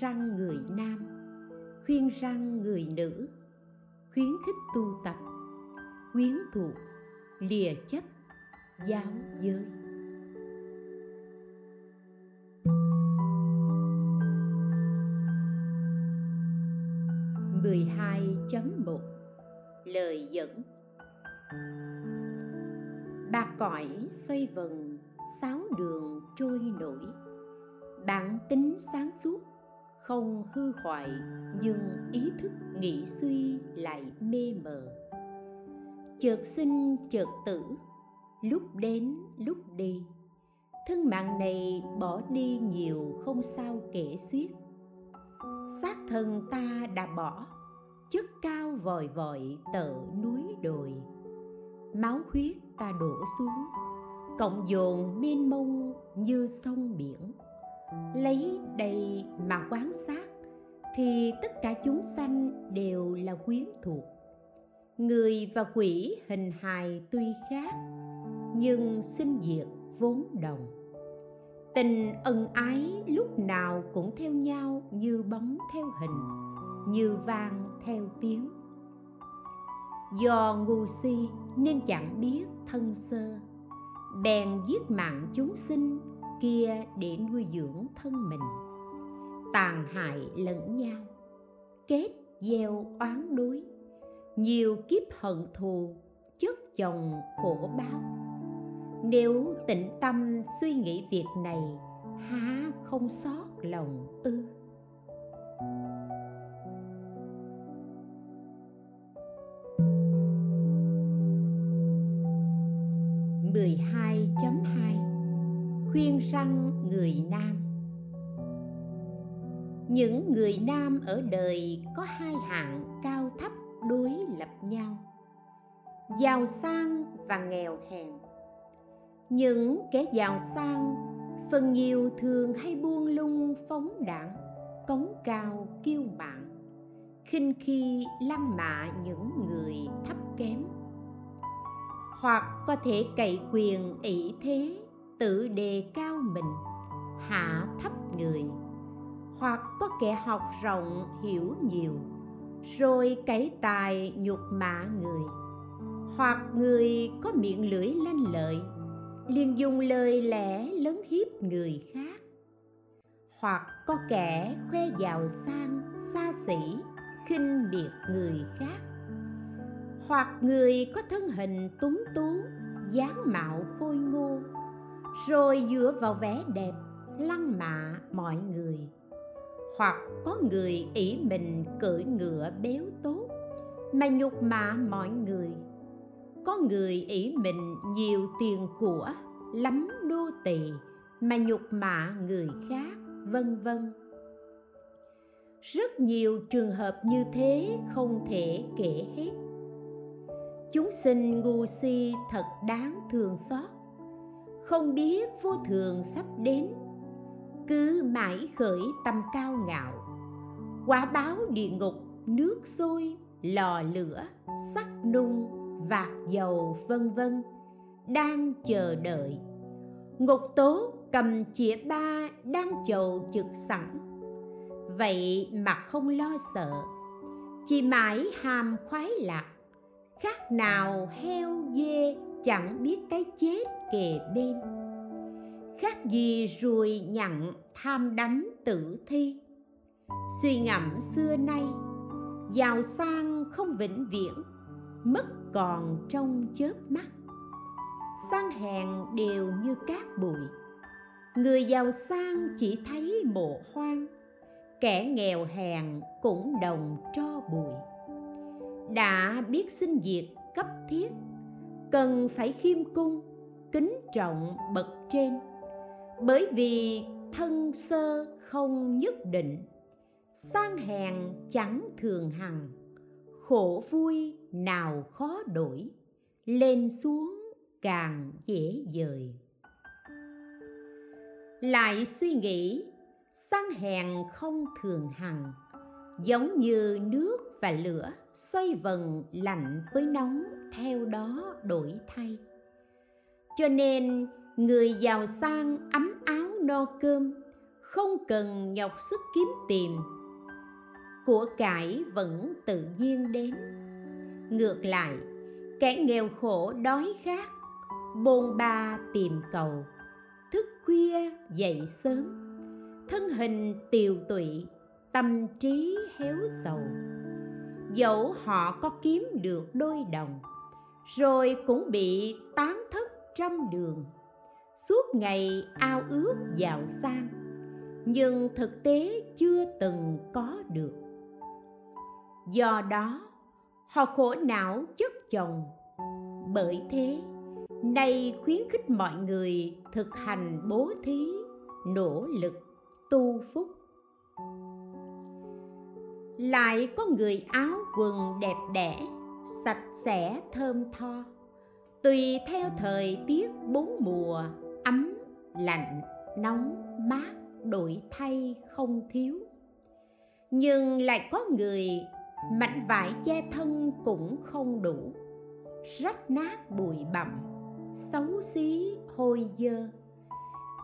răng người nam khuyên răng người nữ khuyến khích tu tập quyến thuộc lìa chấp giáo giới. 12.1 Lời dẫn. Ba cõi xoay vần, sáu đường trôi nổi. Bản tính sáng suốt, không hư hoại Nhưng ý thức nghĩ suy lại mê mờ. Chợt sinh chợt tử, lúc đến lúc đi. Thân mạng này bỏ đi nhiều không sao kể xiết. Xác thân ta đã bỏ chất cao vòi vội tợ núi đồi. Máu huyết ta đổ xuống cộng dồn mênh mông như sông biển lấy đây mà quán sát, thì tất cả chúng sanh đều là quyến thuộc. Người và quỷ hình hài tuy khác, nhưng sinh diệt vốn đồng. Tình ân ái lúc nào cũng theo nhau như bóng theo hình, như vang theo tiếng. Do ngu si nên chẳng biết thân sơ, bèn giết mạng chúng sinh kia để nuôi dưỡng thân mình. Tàn hại lẫn nhau, kết gieo oán đối. Nhiều kiếp hận thù, chất chồng khổ báo nếu tĩnh tâm suy nghĩ việc này, há không xót lòng ư. Răng người nam. Những người nam ở đời có hai hạng cao thấp đối lập nhau, Giàu sang và nghèo hèn. Những kẻ giàu sang, phần nhiều thường hay buông lung phóng đảng, cống cao kiêu mạn, khinh khi lăng mạ những người thấp kém. Hoặc có thể cậy quyền ỷ thế tự đề cao mình, hạ thấp người. Hoặc có kẻ học rộng hiểu nhiều, rồi cải tài nhục mạ người. Hoặc người có miệng lưỡi lanh lợi, liền dùng lời lẽ lớn hiếp người khác. Hoặc có kẻ khoe giàu sang, xa xỉ, khinh biệt người khác. Hoặc người có thân hình tuấn tú, dáng mạo khôi ngô rồi dựa vào vẻ đẹp, lăng mạ mọi người. Hoặc có người ỷ mình cưỡi ngựa béo tốt, mà nhục mạ mọi người. Có người ỷ mình nhiều tiền của, lắm đô tỳ, mà nhục mạ người khác, vân vân. Rất nhiều trường hợp như thế không thể kể hết. Chúng sinh ngu si thật đáng thương xót không biết vô thường sắp đến. Cứ mãi khởi tâm cao ngạo, quả báo địa ngục, nước sôi, lò lửa sắt nung, vạt dầu, vân vân, đang chờ đợi. Ngục tố cầm chĩa ba đang chầu trực sẵn. Vậy mà không lo sợ, chỉ mãi hàm khoái lạc. Khác nào heo dê chẳng biết cái chết kề bên khác gì ruồi nhặng tham đắm tử thi. Suy ngẫm xưa nay, giàu sang không vĩnh viễn, mất còn trong chớp mắt. Sang hèn đều như cát bụi, người giàu sang chỉ thấy mộ hoang, kẻ nghèo hèn cũng đồng tro bụi. Đã biết sinh diệt cấp thiết, cần phải khiêm cung kính trọng bậc trên. Bởi vì thân sơ không nhất định, sang hèn chẳng thường hằng. Khổ vui nào khó đổi, lên xuống càng dễ dời. Lại suy nghĩ, sang hèn không thường hằng, giống như nước và lửa xoay vần lạnh với nóng theo đó đổi thay cho nên người giàu sang ấm áo no cơm, không cần nhọc sức kiếm tìm của cải vẫn tự nhiên đến. Ngược lại, kẻ nghèo khổ đói khát, bôn ba tìm cầu, thức khuya dậy sớm. Thân hình tiều tụy, tâm trí héo sầu. Dẫu họ có kiếm được đôi đồng, rồi cũng bị tán thất trăm đường. Suốt ngày ao ước giàu sang, nhưng thực tế chưa từng có được. Do đó, họ khổ não chất chồng. Bởi thế, nay khuyến khích mọi người thực hành bố thí, nỗ lực, tu phúc. Lại có người áo quần đẹp đẽ, sạch sẽ, thơm tho tùy theo thời tiết bốn mùa, ấm, lạnh, nóng, mát, đổi thay, không thiếu. Nhưng lại có người mảnh vải che thân cũng không đủ, rách nát bụi bặm, xấu xí, hôi dơ.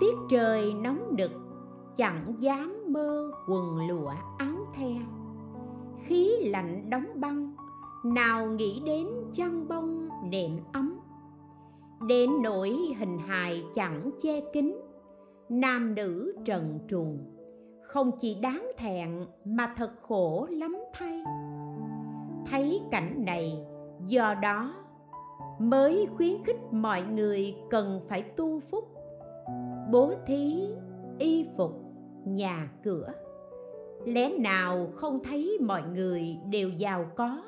Tiết trời nóng nực, chẳng dám mơ quần lụa áo the. Khí lạnh đóng băng, nào nghĩ đến chăn bông, nệm ấm đến nỗi hình hài chẳng che kín. Nam nữ trần truồng, không chỉ đáng thẹn mà thật khổ lắm thay. Thấy cảnh này, do đó mới khuyến khích mọi người cần phải tu phúc. Bố thí, y phục, nhà cửa. Lẽ nào không thấy mọi người đều giàu có,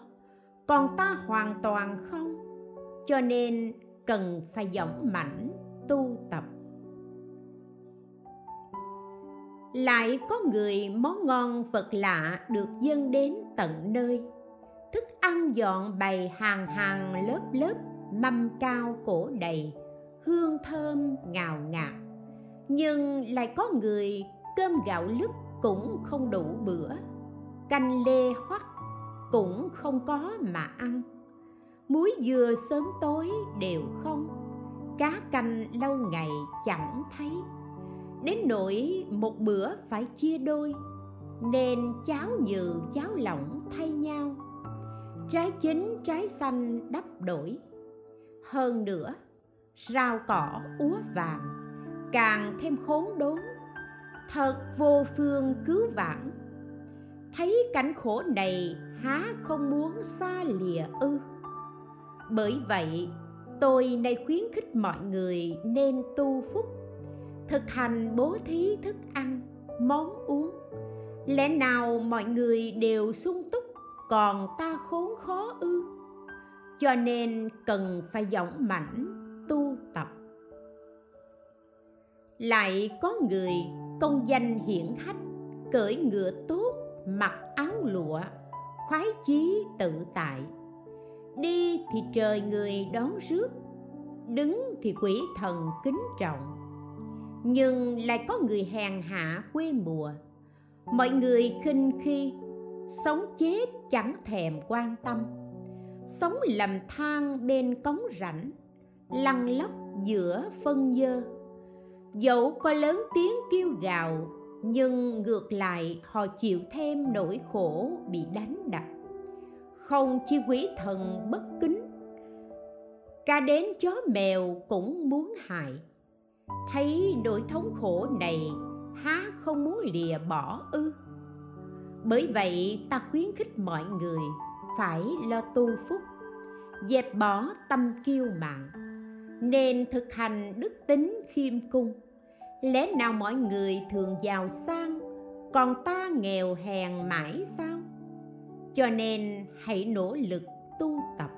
còn ta hoàn toàn không? Cho nên cần phải dõng mãnh tu tập. Lại có người món ngon vật lạ được dâng đến tận nơi. Thức ăn dọn bày hàng hàng lớp lớp, mâm cao cổ đầy, hương thơm ngào ngạt. Nhưng lại có người cơm gạo lứt cũng không đủ bữa, canh lê hoắt cũng không có mà ăn muối dừa sớm tối đều không. Cá canh lâu ngày chẳng thấy. Đến nỗi một bữa phải chia đôi, nên cháo nhừ, cháo lỏng thay nhau. Trái chín, trái xanh đắp đổi. Hơn nữa, rau cỏ, úa vàng, càng thêm khốn đốn. Thật vô phương cứu vãn. Thấy cảnh khổ này, há không muốn xa lìa ư? Bởi vậy, tôi nay khuyến khích mọi người nên tu phúc, thực hành bố thí thức ăn, món uống. Lẽ nào mọi người đều sung túc, còn ta khốn khó ư? Cho nên cần phải dõng mãnh tu tập. Lại có người công danh hiển hách cưỡi ngựa tốt, mặc áo lụa, khoái chí tự tại đi thì trời người đón rước, đứng thì quỷ thần kính trọng. Nhưng lại có người hèn hạ quê mùa. Mọi người khinh khi, sống chết chẳng thèm quan tâm. Sống lầm than bên cống rãnh, lăn lóc giữa phân dơ dẫu có lớn tiếng kêu gào, nhưng ngược lại họ chịu thêm nỗi khổ bị đánh đập không chi quỷ thần bất kính. Ca đến chó mèo cũng muốn hại. Thấy nỗi thống khổ này, há không muốn lìa bỏ ư. Bởi vậy ta khuyến khích mọi người phải lo tu phúc, dẹp bỏ tâm kiêu mạn, nên thực hành đức tính khiêm cung. Lẽ nào mọi người thường giàu sang, còn ta nghèo hèn mãi sao? Cho nên hãy nỗ lực tu tập.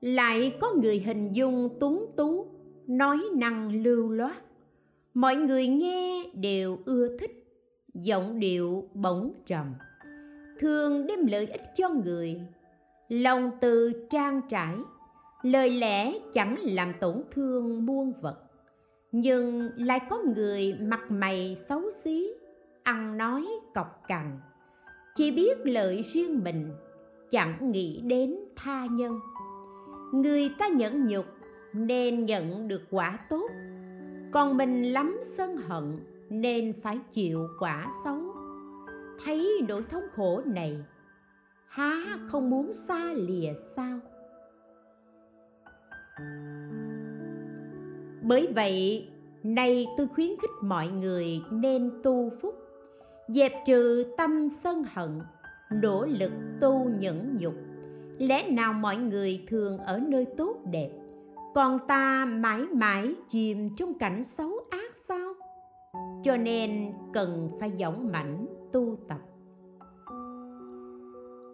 Lại có người hình dung tuấn tú, nói năng lưu loát. Mọi người nghe đều ưa thích, giọng điệu bổng trầm. Thường đem lợi ích cho người, lòng từ trang trải. Lời lẽ chẳng làm tổn thương muôn vật nhưng lại có người mặt mày xấu xí, ăn nói cọc cằn. Chỉ biết lợi riêng mình, chẳng nghĩ đến tha nhân. Người ta nhẫn nhục, nên nhận được quả tốt. Còn mình lắm sân hận, nên phải chịu quả xấu. Thấy nỗi thống khổ này, há không muốn xa lìa sao? Bởi vậy, nay tôi khuyến khích mọi người nên tu phúc, dẹp trừ tâm sân hận, nỗ lực tu nhẫn nhục. Lẽ nào mọi người thường ở nơi tốt đẹp, còn ta mãi mãi chìm trong cảnh xấu ác sao? Cho nên cần phải dõng mãnh tu tập.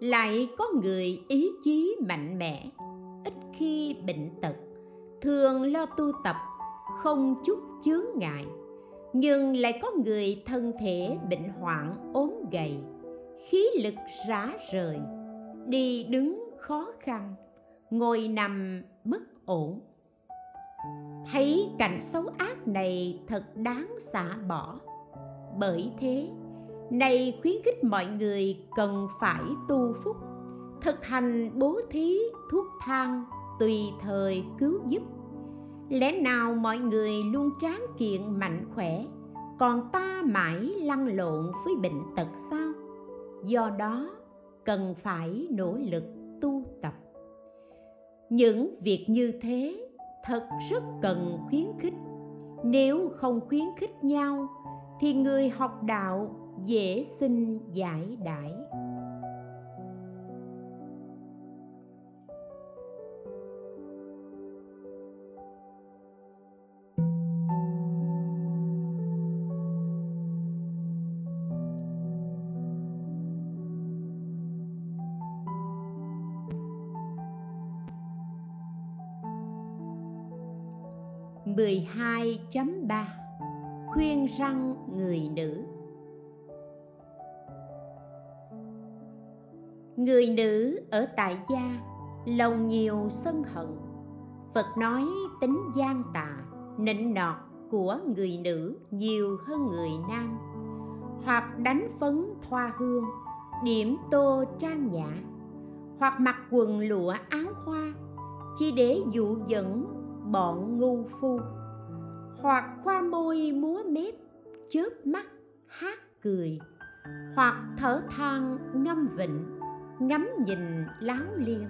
Lại có người ý chí mạnh mẽ, ít khi bệnh tật, thường lo tu tập không chút chướng ngại, nhưng lại có người thân thể bệnh hoạn ốm gầy, khí lực rã rời, đi đứng khó khăn, ngồi nằm bất ổn. Thấy cảnh xấu ác này thật đáng xả bỏ. Bởi thế, này khuyến khích mọi người cần phải tu phúc, thực hành bố thí thuốc thang tùy thời cứu giúp lẽ nào mọi người luôn tráng kiện mạnh khỏe, còn ta mãi lăn lộn với bệnh tật sao? Do đó, cần phải nỗ lực tu tập. Những việc như thế thật rất cần khuyến khích. Nếu không khuyến khích nhau, thì người học đạo dễ sinh giải đãi. Mười hai chấm ba. Khuyên răng người nữ. Người nữ ở tại gia, lòng nhiều sân hận. Phật nói tính gian tà, nịnh nọt của người nữ nhiều hơn người nam. Hoặc đánh phấn thoa hương, điểm tô trang nhã. Hoặc mặc quần lụa áo hoa chỉ để dụ dẫn bọn ngu phu. Hoặc khoa môi múa mép, chớp mắt, hát cười. Hoặc thở than ngâm vịnh, ngắm nhìn láo liên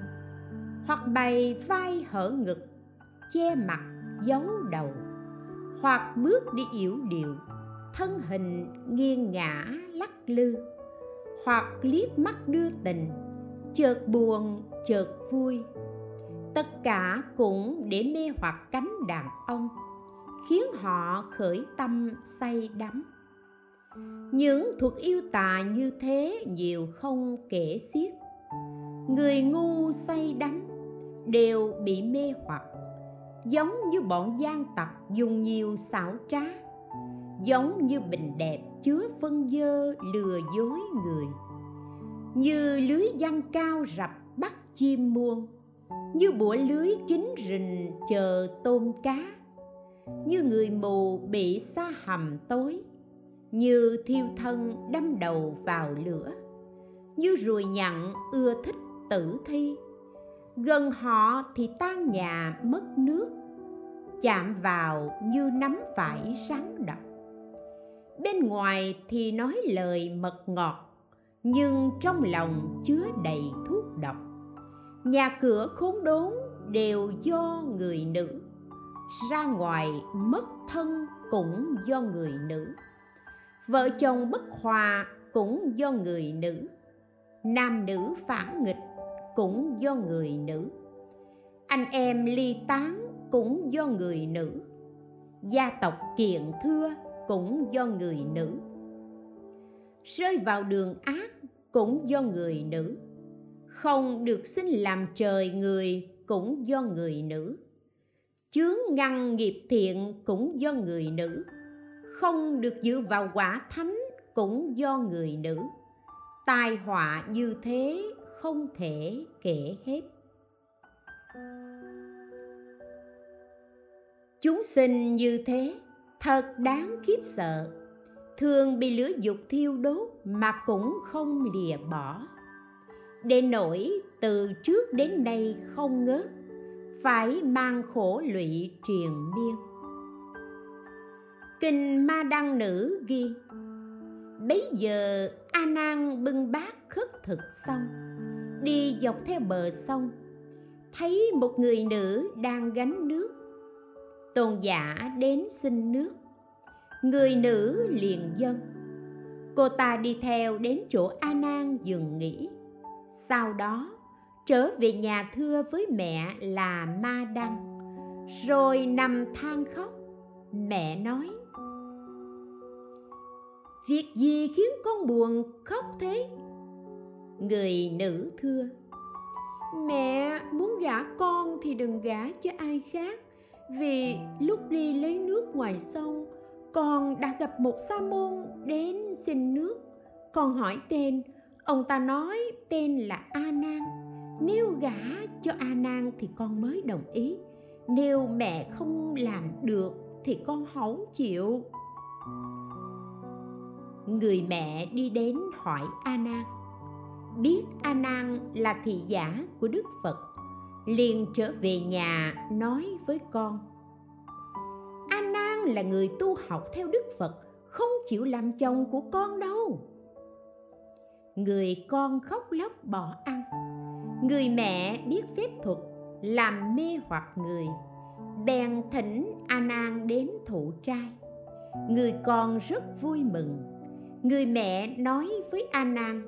hoặc bày vai hở ngực, che mặt, giấu đầu. Hoặc bước đi yểu điệu, thân hình nghiêng ngã lắc lư. Hoặc liếc mắt đưa tình, chợt buồn, chợt vui tất cả cũng để mê hoặc cánh đàn ông, khiến họ khởi tâm say đắm. Những thuật yêu tà như thế nhiều không kể xiết. Người ngu say đắm đều bị mê hoặc, giống như bọn gian tặc dùng nhiều xảo trá, giống như bình đẹp chứa phân dơ lừa dối người. Như lưới giăng cao rập bắt chim muôn như bủa lưới kín rình chờ tôm cá, như người mù bị xa hầm tối, như thiêu thân đâm đầu vào lửa, như ruồi nhặn ưa thích tử thi. Gần họ thì tan nhà mất nước, chạm vào như nắm phải rắn độc. Bên ngoài thì nói lời mật ngọt, nhưng trong lòng chứa đầy thuốc độc nhà cửa khốn đốn đều do người nữ. Ra ngoài mất thân cũng do người nữ. Vợ chồng bất hòa cũng do người nữ. Nam nữ phản nghịch cũng do người nữ. Anh em ly tán cũng do người nữ. Gia tộc kiện thưa cũng do người nữ. Rơi vào đường ác cũng do người nữ không được sinh làm trời người cũng do người nữ. Chướng ngăn nghiệp thiện cũng do người nữ. Không được dự vào quả thánh cũng do người nữ. Tai họa như thế không thể kể hết. Chúng sinh như thế, thật đáng khiếp sợ. Thường bị lửa dục thiêu đốt mà cũng không lìa bỏ đến nỗi từ trước đến nay không ngớt phải mang khổ lụy triền miên. Kinh ma đăng nữ ghi, bấy giờ a nan bưng bát khất thực xong, đi dọc theo bờ sông, thấy một người nữ đang gánh nước. Tôn giả đến xin nước. Người nữ liền dân cô ta đi theo đến chỗ a nan dừng nghỉ sau đó, trở về nhà thưa với mẹ là ma đăng. Rồi nằm than khóc, mẹ nói, việc gì khiến con buồn khóc thế? Người nữ thưa, mẹ muốn gả con thì đừng gả cho ai khác, vì lúc đi lấy nước ngoài sông, con đã gặp một sa môn đến xin nước. Con hỏi tên ông ta nói tên là a nan. Nếu gả cho a nan thì con mới đồng ý. Nếu mẹ không làm được thì con không chịu. Người mẹ đi đến hỏi a nan. Biết a nan là thị giả của đức phật, liền trở về nhà nói với con. A nan là người tu học theo đức phật, không chịu làm chồng của con đâu người con khóc lóc bỏ ăn. Người mẹ biết phép thuật, làm mê hoặc người. Bèn thỉnh a nan đến thụ trai. Người con rất vui mừng. Người mẹ nói với a nan,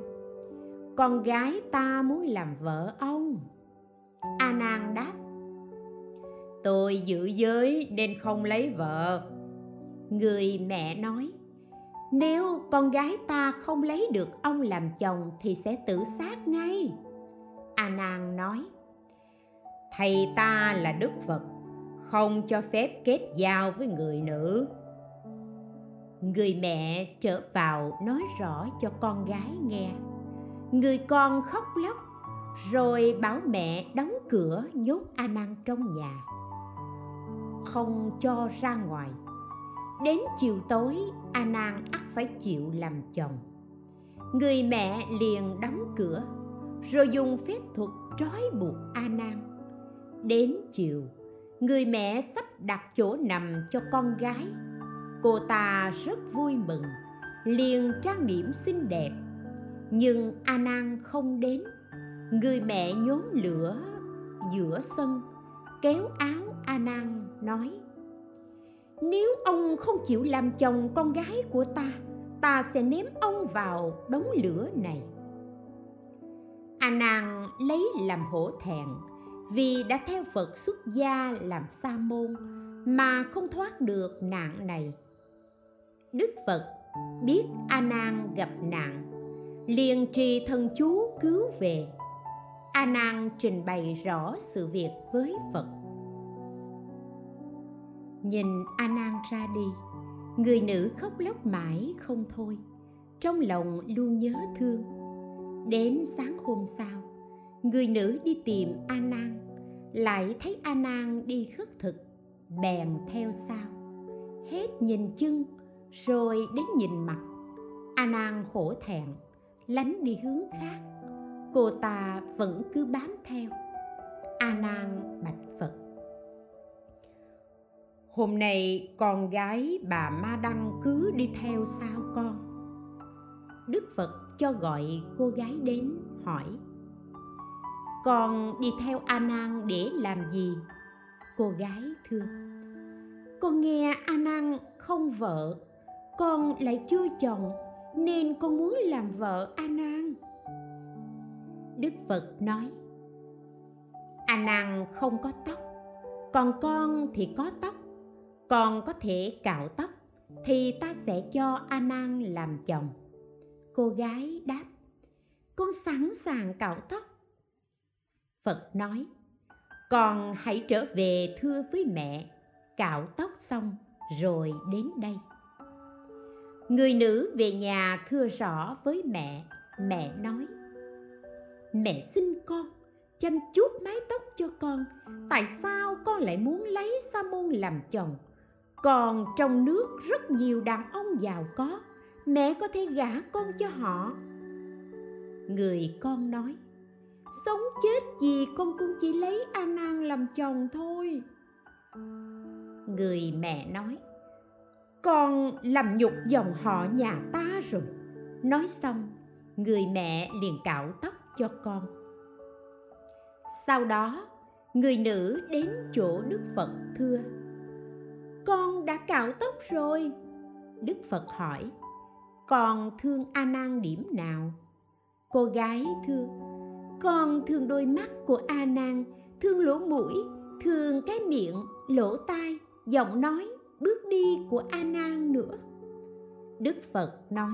con gái ta muốn làm vợ ông. A nan đáp, tôi giữ giới nên không lấy vợ. Người mẹ nói nếu con gái ta không lấy được ông làm chồng thì sẽ tự sát ngay. A nan nói, thầy ta là đức phật, không cho phép kết giao với người nữ. Người mẹ trở vào nói rõ cho con gái nghe. Người con khóc lóc, rồi bảo mẹ đóng cửa nhốt a nan trong nhà. Không cho ra ngoài đến chiều tối, a nan ắt phải chịu làm chồng. Người mẹ liền đóng cửa, rồi dùng phép thuật trói buộc a nan. Đến chiều, người mẹ sắp đặt chỗ nằm cho con gái. Cô ta rất vui mừng, liền trang điểm xinh đẹp. Nhưng a nan không đến. Người mẹ nhốn lửa giữa sân, kéo áo a nan, nói nếu ông không chịu làm chồng con gái của ta ta sẽ ném ông vào đống lửa này. A nan lấy làm hổ thẹn, vì đã theo phật xuất gia làm sa môn mà không thoát được nạn này. Đức phật biết a nan gặp nạn, liền trì thần chú cứu về. A nan trình bày rõ sự việc với phật nhìn a nan ra đi. Người nữ khóc lóc mãi không thôi. Trong lòng luôn nhớ thương. Đến sáng hôm sau, người nữ đi tìm a nan lại thấy a nan đi khất thực, bèn theo sau. Hết nhìn chân rồi đến nhìn mặt. A nan hổ thẹn, lánh đi hướng khác. Cô ta vẫn cứ bám theo. A nan bạch hôm nay con gái bà ma đăng cứ đi theo sao con. Đức phật cho gọi cô gái đến, hỏi, con đi theo a nan để làm gì? Cô gái thưa, con nghe a nan không vợ, con lại chưa chồng, nên con muốn làm vợ a nan. Đức phật nói, a nan không có tóc, còn con thì có tóc con có thể cạo tóc, thì ta sẽ cho a nan làm chồng. Cô gái đáp, con sẵn sàng cạo tóc. Phật nói, con hãy trở về thưa với mẹ, cạo tóc xong rồi đến đây. Người nữ về nhà thưa rõ với mẹ mẹ nói, mẹ xin con chăm chút mái tóc cho con, tại sao con lại muốn lấy sa môn làm chồng? Còn trong nước rất nhiều đàn ông giàu có, mẹ có thể gả con cho họ. Người con nói, sống chết gì con cũng chỉ lấy a nan làm chồng thôi. Người mẹ nói, con làm nhục dòng họ nhà ta rồi. Nói xong, người mẹ liền cạo tóc cho con. Sau đó, người nữ đến chỗ đức phật thưa con đã cạo tóc rồi. Đức phật hỏi, con thương a nan điểm nào? Cô gái thưa, con thương đôi mắt của a nan, thương lỗ mũi, thương cái miệng, lỗ tai, giọng nói, bước đi của a nan nữa. Đức phật nói,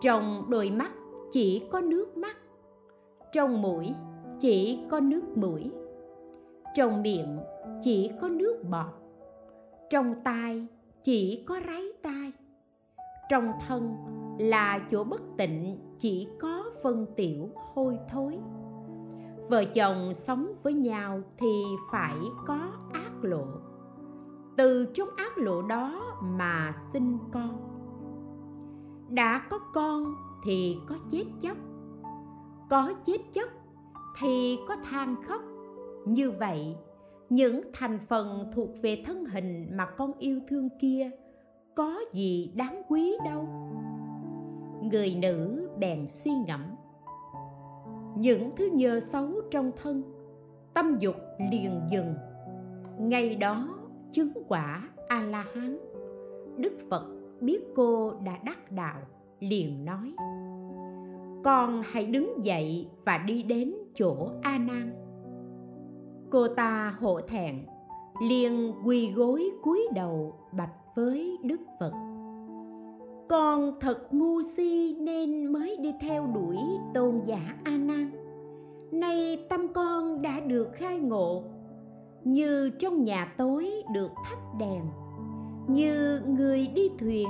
trong đôi mắt chỉ có nước mắt, trong mũi chỉ có nước mũi, trong miệng chỉ có nước bọt trong tai chỉ có ráy tai trong thân là chỗ bất tịnh, chỉ có phân tiểu hôi thối. Vợ chồng sống với nhau thì phải có ác lộ. Từ trong ác lộ đó mà sinh con. Đã có con thì có chết chóc. Có chết chóc thì có than khóc. Như vậy những thành phần thuộc về thân hình mà con yêu thương kia có gì đáng quý đâu. Người nữ bèn suy ngẫm. Những thứ nhơ xấu trong thân, tâm dục liền dừng. Ngày đó chứng quả a la hán đức phật biết cô đã đắc đạo, liền nói, con hãy đứng dậy và đi đến chỗ a nan cô ta hộ thẹn, liền quỳ gối cúi đầu bạch với đức phật. Con thật ngu si nên mới đi theo đuổi tôn giả a nan. Nay tâm con đã được khai ngộ, như trong nhà tối được thắp đèn, như người đi thuyền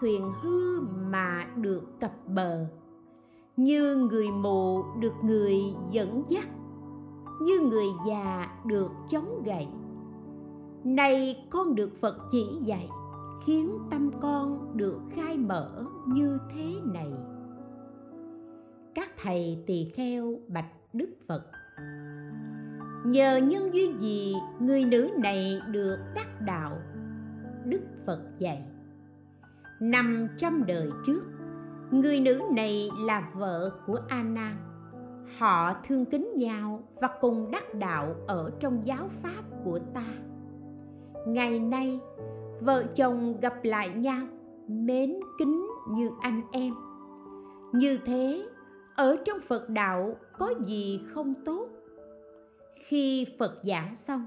thuyền hư mà được cập bờ, như người mù được người dẫn dắt như người già được chống gậy. Nay con được phật chỉ dạy, khiến tâm con được khai mở như thế này. Các thầy tỳ kheo bạch đức phật, nhờ nhân duyên gì người nữ này được đắc đạo? Đức phật dạy, năm trăm đời trước, người nữ này là vợ của a nan họ thương kính nhau và cùng đắc đạo ở trong giáo pháp của ta. Ngày nay, vợ chồng gặp lại nhau, mến kính như anh em. Như thế, ở trong phật đạo có gì không tốt? Khi phật giảng xong,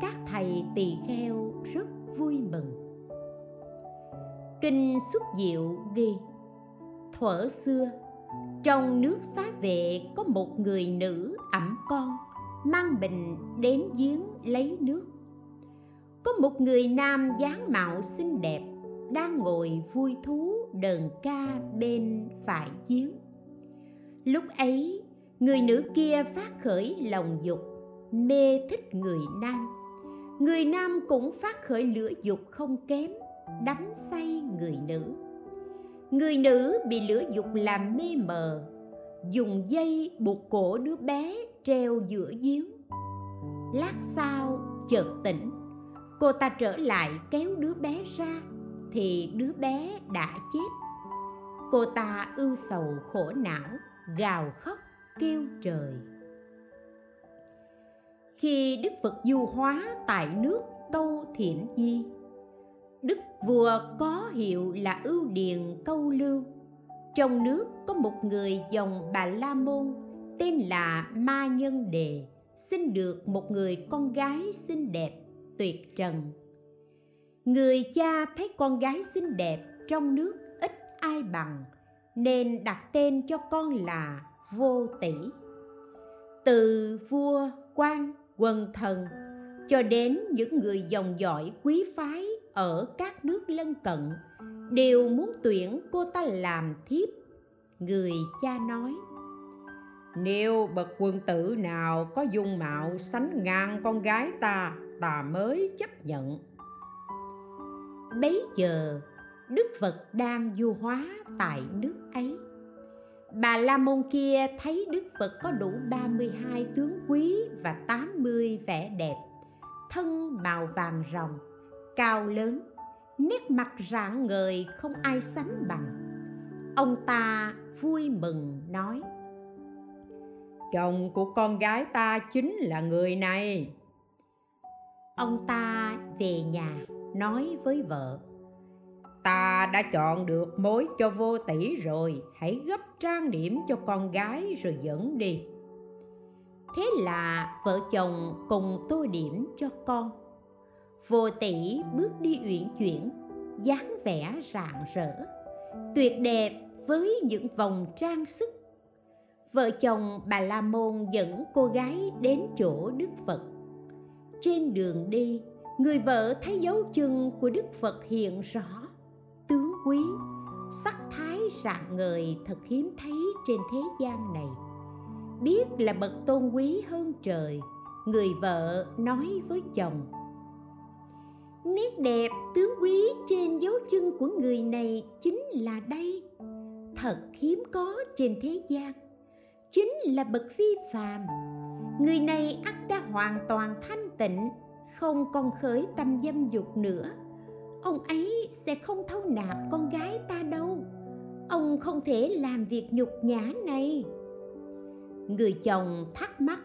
các thầy tỳ kheo rất vui mừng. Kinh xuất diệu ghi, thuở xưa trong nước xá vệ có một người nữ ẩm con, mang bình đến giếng lấy nước. Có một người nam dáng mạo xinh đẹp, đang ngồi vui thú đờn ca bên phải giếng. Lúc ấy, người nữ kia phát khởi lòng dục, mê thích người nam. Người nam cũng phát khởi lửa dục không kém, đắm say người nữ người nữ bị lửa dục làm mê mờ. Dùng dây buộc cổ đứa bé treo giữa giếng. Lát sau, chợt tỉnh. Cô ta trở lại kéo đứa bé ra, thì đứa bé đã chết. Cô ta ưu sầu khổ não, gào khóc, kêu trời. Khi đức phật du hóa tại nước câu thiện di đức vua có hiệu là ưu điền câu lưu. Trong nước có một người dòng bà la môn, tên là ma nhân đề, sinh được một người con gái xinh đẹp, tuyệt trần. Người cha thấy con gái xinh đẹp trong nước ít ai bằng, nên đặt tên cho con là vô tỷ. Từ vua, quan, quần thần cho đến những người dòng dõi quý phái ở các nước lân cận, đều muốn tuyển cô ta làm thiếp, người cha nói. Nếu bậc quân tử nào có dung mạo sánh ngang con gái ta ta mới chấp nhận. Bấy giờ, đức phật đang du hóa tại nước ấy. Bà la môn kia thấy đức phật có đủ 32 tướng quý và 80 vẻ đẹp, thân màu vàng rồng cao lớn nét mặt rạng ngời không ai sánh bằng. Ông ta vui mừng nói chồng của con gái ta chính là người này. Ông ta về nhà nói với vợ ta đã chọn được mối cho vô tỷ rồi hãy gấp trang điểm cho con gái rồi dẫn đi. Thế là vợ chồng cùng tô điểm cho con vô tỷ bước đi uyển chuyển, dáng vẻ rạng rỡ, tuyệt đẹp với những vòng trang sức. Vợ chồng bà la môn dẫn cô gái đến chỗ đức phật. Trên đường đi, người vợ thấy dấu chân của đức phật hiện rõ, tướng quý, sắc thái rạng ngời thật hiếm thấy trên thế gian này. Biết là bậc tôn quý hơn trời, người vợ nói với chồng nét đẹp tướng quý trên dấu chân của người này chính là đây. Thật hiếm có trên thế gian. Chính là bậc phi phàm. Người này ắt đã hoàn toàn thanh tịnh, không còn khởi tâm dâm dục nữa. Ông ấy sẽ không thâu nạp con gái ta đâu. Ông không thể làm việc nhục nhã này. Người chồng thắc mắc,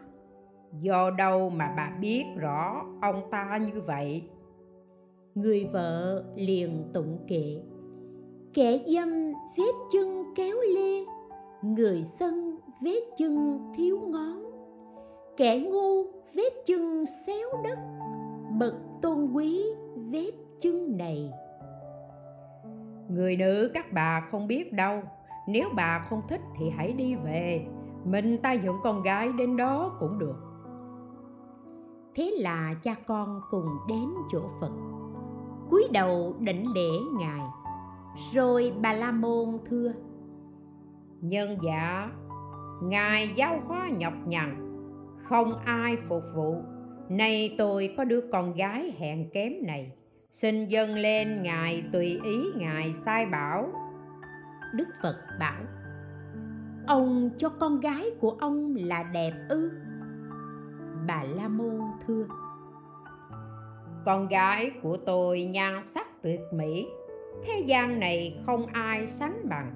do đâu mà bà biết rõ ông ta như vậy? Người vợ liền tụng kệ. Kẻ dâm vết chân kéo lê người sân vết chân thiếu ngón. Kẻ ngu vết chân xéo đất bậc tôn quý vết chân này. Người nữ các bà không biết đâu. Nếu bà không thích thì hãy đi về. Mình ta dẫn con gái đến đó cũng được. Thế là cha con cùng đến chỗ phật cúi đầu đảnh lễ ngài. Rồi bà la môn thưa, nhân dạ ngài giáo hóa nhọc nhằn, không ai phục vụ. Nay tôi có đứa con gái hèn kém này. Xin dâng lên ngài tùy ý ngài sai bảo. Đức phật bảo, ông cho con gái của ông là đẹp ư? Bà la môn thưa con gái của tôi nhan sắc tuyệt mỹ. Thế gian này không ai sánh bằng.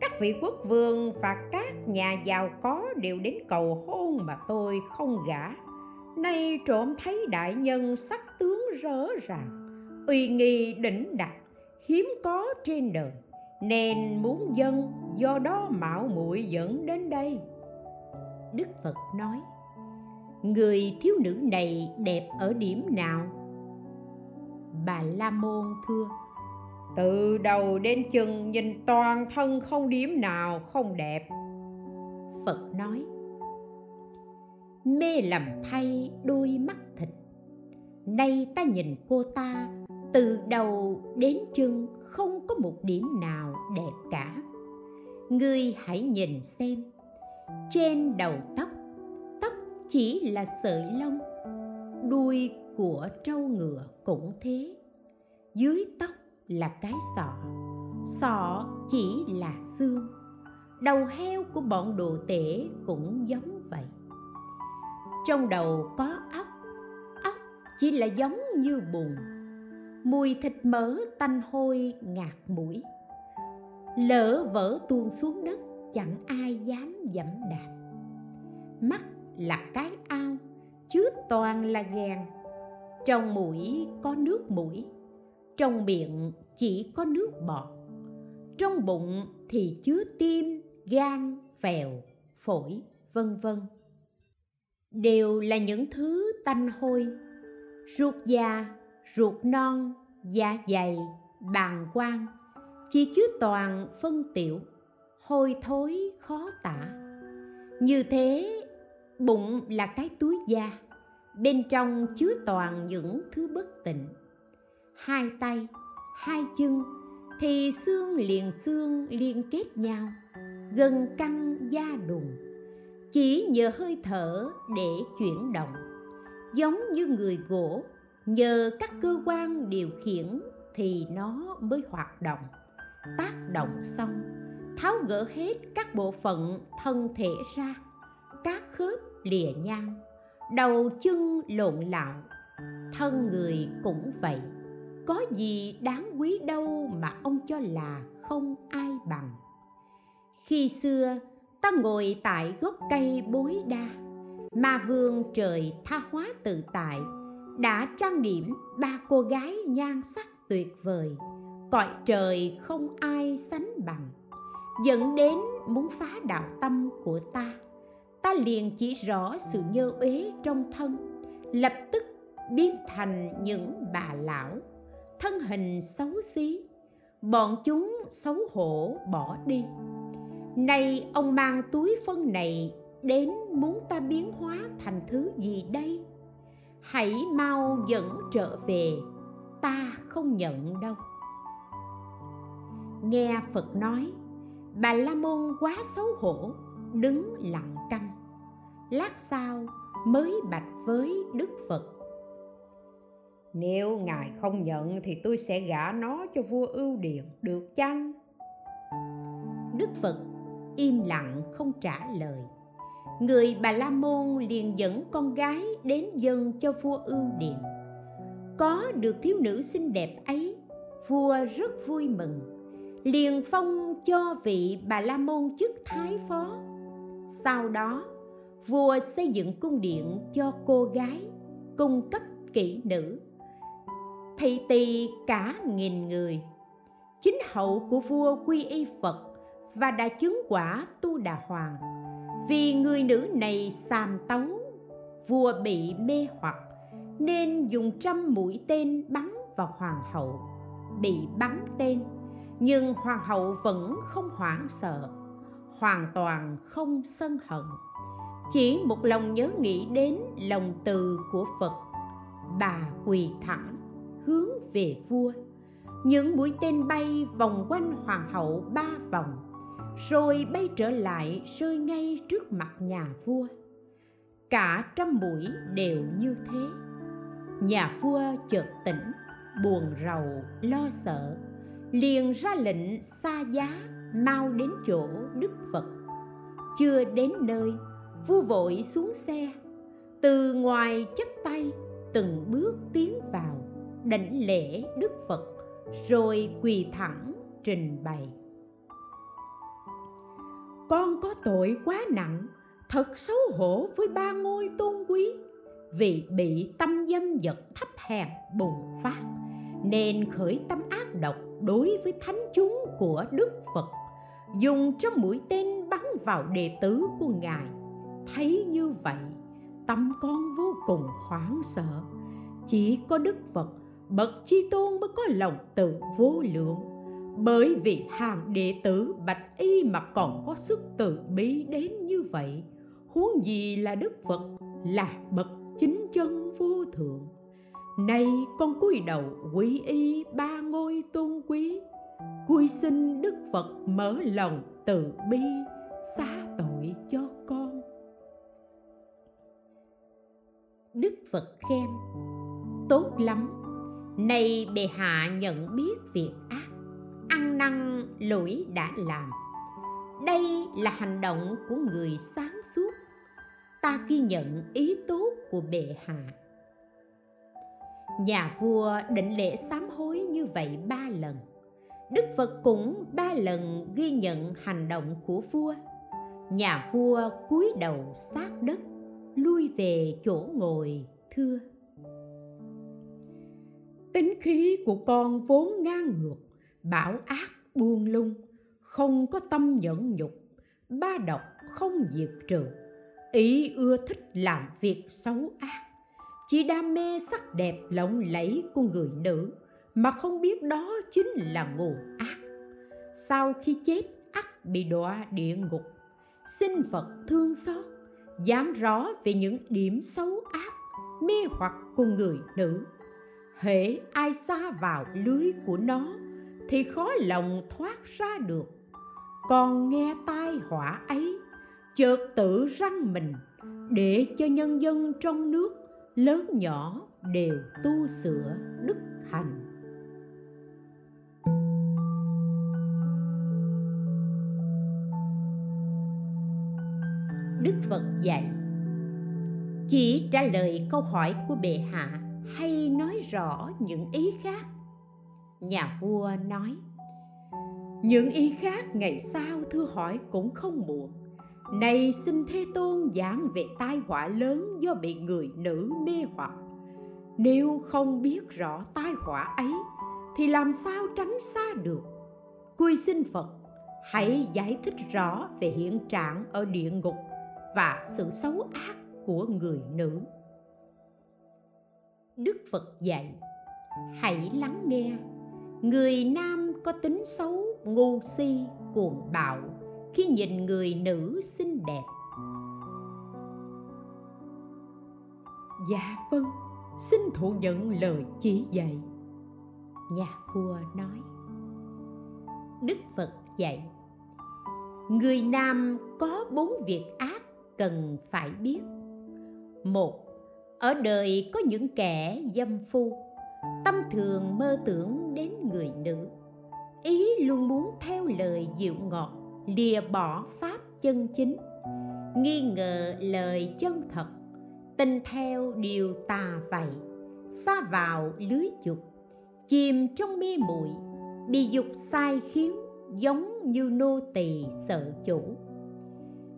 Các vị quốc vương và các nhà giàu có đều đến cầu hôn mà tôi không gả. Nay trộm thấy đại nhân sắc tướng rỡ ràng, uy nghi đỉnh đặc hiếm có trên đời. Nên muốn dân do đó mạo muội dẫn đến đây. Đức phật nói, người thiếu nữ này đẹp ở điểm nào? Bà la môn thưa. Từ đầu đến chân nhìn toàn thân không điểm nào không đẹp. Phật nói mê lầm thay đôi mắt thịt. Nay ta nhìn cô ta từ đầu đến chân không có một điểm nào đẹp cả. Ngươi hãy nhìn xem trên đầu tóc tóc chỉ là sợi lông đuôi của trâu ngựa cũng thế. Dưới tóc là cái sọ sọ chỉ là xương. Đầu heo của bọn đồ tể cũng giống vậy. Trong đầu có óc óc chỉ là giống như bùn. Mùi thịt mỡ tanh hôi ngạt mũi. Lỡ vỡ tuôn xuống đất, chẳng ai dám dẫm đạp. Mắt là cái ao chứa toàn là ghèn trong mũi có nước mũi, trong miệng chỉ có nước bọt, trong bụng thì chứa tim, gan, phèo, phổi, vân vân. Đều là những thứ tanh hôi, ruột già, ruột non, da dày, bàng quang, chỉ chứa toàn phân tiểu, hôi thối khó tả. Như thế, bụng là cái túi da bên trong chứa toàn những thứ bất tịnh. Hai tay, hai chân thì xương liền xương liên kết nhau, gần căng da đùng chỉ nhờ hơi thở để chuyển động, giống như người gỗ, nhờ các cơ quan điều khiển thì nó mới hoạt động. Tác động xong, tháo gỡ hết các bộ phận thân thể ra, các khớp lìa nhau đầu chân lộn lạo thân người cũng vậy. Có gì đáng quý đâu mà ông cho là không ai bằng. Khi xưa, ta ngồi tại gốc cây bối đa, mà vương trời tha hóa tự tại, đã trang điểm ba cô gái nhan sắc tuyệt vời. Cõi trời không ai sánh bằng, dẫn đến muốn phá đạo tâm của ta ta liền chỉ rõ sự nhơ uế trong thân, lập tức biến thành những bà lão, thân hình xấu xí, bọn chúng xấu hổ bỏ đi. Nay ông mang túi phân này đến muốn ta biến hóa thành thứ gì đây? Hãy mau dẫn trở về, ta không nhận đâu. Nghe phật nói, bà la môn quá xấu hổ, đứng lặng câm lát sau mới bạch với đức phật. Nếu ngài không nhận thì tôi sẽ gả nó cho vua ưu điền được chăng? Đức phật im lặng không trả lời. Người bà la môn liền dẫn con gái đến dâng cho vua ưu điền. Có được thiếu nữ xinh đẹp ấy vua rất vui mừng liền phong cho vị bà la môn chức thái phó. Sau đó vua xây dựng cung điện cho cô gái, cung cấp kỹ nữ. Thị tỳ cả nghìn người. Chính hậu của vua quy y phật và đã chứng quả tu đà hoàng. Vì người nữ này xàm tấu, vua bị mê hoặc, nên dùng trăm mũi tên bắn vào hoàng hậu, bị bắn tên. Nhưng hoàng hậu vẫn không hoảng sợ, hoàn toàn không sân hận chỉ một lòng nhớ nghĩ đến lòng từ của phật, bà quỳ thẳng hướng về vua. Những mũi tên bay vòng quanh hoàng hậu ba vòng, rồi bay trở lại rơi ngay trước mặt nhà vua. Cả trăm mũi đều như thế. Nhà vua chợt tỉnh, buồn rầu, lo sợ, liền ra lệnh xa giá mau đến chỗ đức phật. Chưa đến nơi vua vội xuống xe. Từ ngoài chắp tay, từng bước tiến vào, đảnh lễ đức phật, rồi quỳ thẳng trình bày. Con có tội quá nặng, thật xấu hổ với ba ngôi tôn quý. Vì bị tâm dâm vật thấp hèn bùng phát, nên khởi tâm ác độc đối với thánh chúng của đức phật, dùng cho mũi tên bắn vào đệ tử của ngài thấy như vậy, tâm con vô cùng hoảng sợ. Chỉ có đức phật, bậc chi tôn mới có lòng từ vô lượng. Bởi vì hàng đệ tử bạch y mà còn có sức từ bi đến như vậy, huống gì là đức phật, là bậc chính chân vô thượng. Nay con cúi đầu quý y ba ngôi tôn quý. Cúi xin đức phật mở lòng từ bi xa tội phật khen. Tốt lắm. Nay bệ hạ nhận biết việc ác, ăn năn lỗi đã làm. Đây là hành động của người sáng suốt. Ta ghi nhận ý tốt của bệ hạ. Nhà vua định lễ sám hối như vậy ba lần. Đức phật cũng ba lần ghi nhận hành động của vua. Nhà vua cúi đầu sát đất, lui về chỗ ngồi thưa. Tính khí của con vốn ngang ngược bảo ác buông lung, không có tâm nhẫn nhục, ba độc không diệt trừ, ý ưa thích làm việc xấu ác, chỉ đam mê sắc đẹp lộng lẫy của người nữ mà không biết đó chính là nguồn ác. Sau khi chết, ắt bị đọa địa ngục xin phật thương xót, dám rõ về những điểm xấu ác mê hoặc của người nữ. Hễ ai xa vào lưới của nó, thì khó lòng thoát ra được. Còn nghe tai họa ấy, chợt tự răng mình, để cho nhân dân trong nước, lớn nhỏ đều tu sửa đức hạnh. Đức phật dạy chỉ trả lời câu hỏi của bệ hạ hay nói rõ những ý khác? Nhà vua nói, những ý khác ngày sau thưa hỏi cũng không muộn. Này xin thế tôn giảng về tai họa lớn do bị người nữ mê hoặc. Nếu không biết rõ tai họa ấy, thì làm sao tránh xa được? Quy xin phật, hãy giải thích rõ về hiện trạng ở địa ngục và sự xấu ác của người nữ. Đức phật dạy, hãy lắng nghe. Người nam có tính xấu, ngu si, cuồng bạo khi nhìn người nữ xinh đẹp. Dạ vâng xin thụ nhận lời chỉ dạy. Nhà vua nói. Đức phật dạy, người nam có bốn việc ác cần phải biết một, ở đời có những kẻ dâm phu, tâm thường mơ tưởng đến người nữ. Ý luôn muốn theo lời dịu ngọt, lìa bỏ pháp chân chính. Nghi ngờ lời chân thật tin theo điều tà vậy. Xa vào lưới dục, chìm trong mê muội. Bị dục sai khiến giống như nô tỳ sợ chủ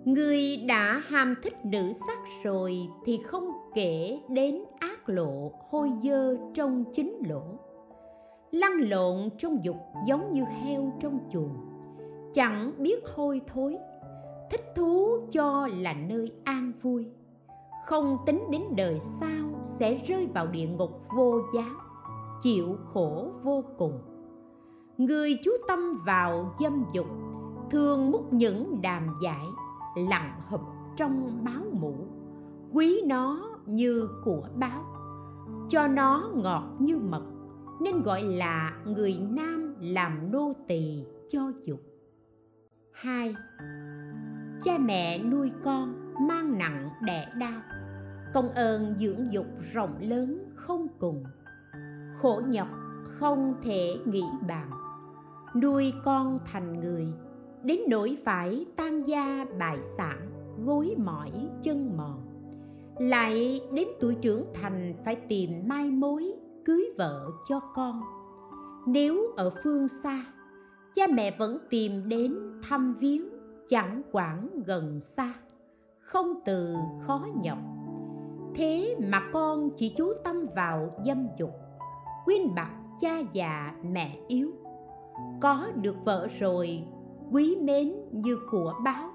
người đã ham thích nữ sắc rồi thì không kể đến ác lộ hôi dơ trong chính lỗ. Lăn lộn trong dục giống như heo trong chuồng. Chẳng biết hôi thối. Thích thú cho là nơi an vui. Không tính đến đời sau sẽ rơi vào địa ngục vô giá, chịu khổ vô cùng. Người chú tâm vào dâm dục, thường múc những đàm giải lặng hụp trong báo mũ quý nó như của báo. Cho nó ngọt như mật, nên gọi là người nam làm nô tỳ cho dục. Hai, cha mẹ nuôi con mang nặng đẻ đau, công ơn dưỡng dục rộng lớn không cùng. Khổ nhọc không thể nghĩ bàn, nuôi con thành người đến nỗi phải tan gia bại sản, gối mỏi chân mòn. Lại đến tuổi trưởng thành phải tìm mai mối cưới vợ cho con. Nếu ở phương xa, cha mẹ vẫn tìm đến thăm viếng chẳng quản gần xa. Không từ khó nhọc. Thế mà con chỉ chú tâm vào dâm dục, quên bặt cha già mẹ yếu. Có được vợ rồi quý mến như của báo.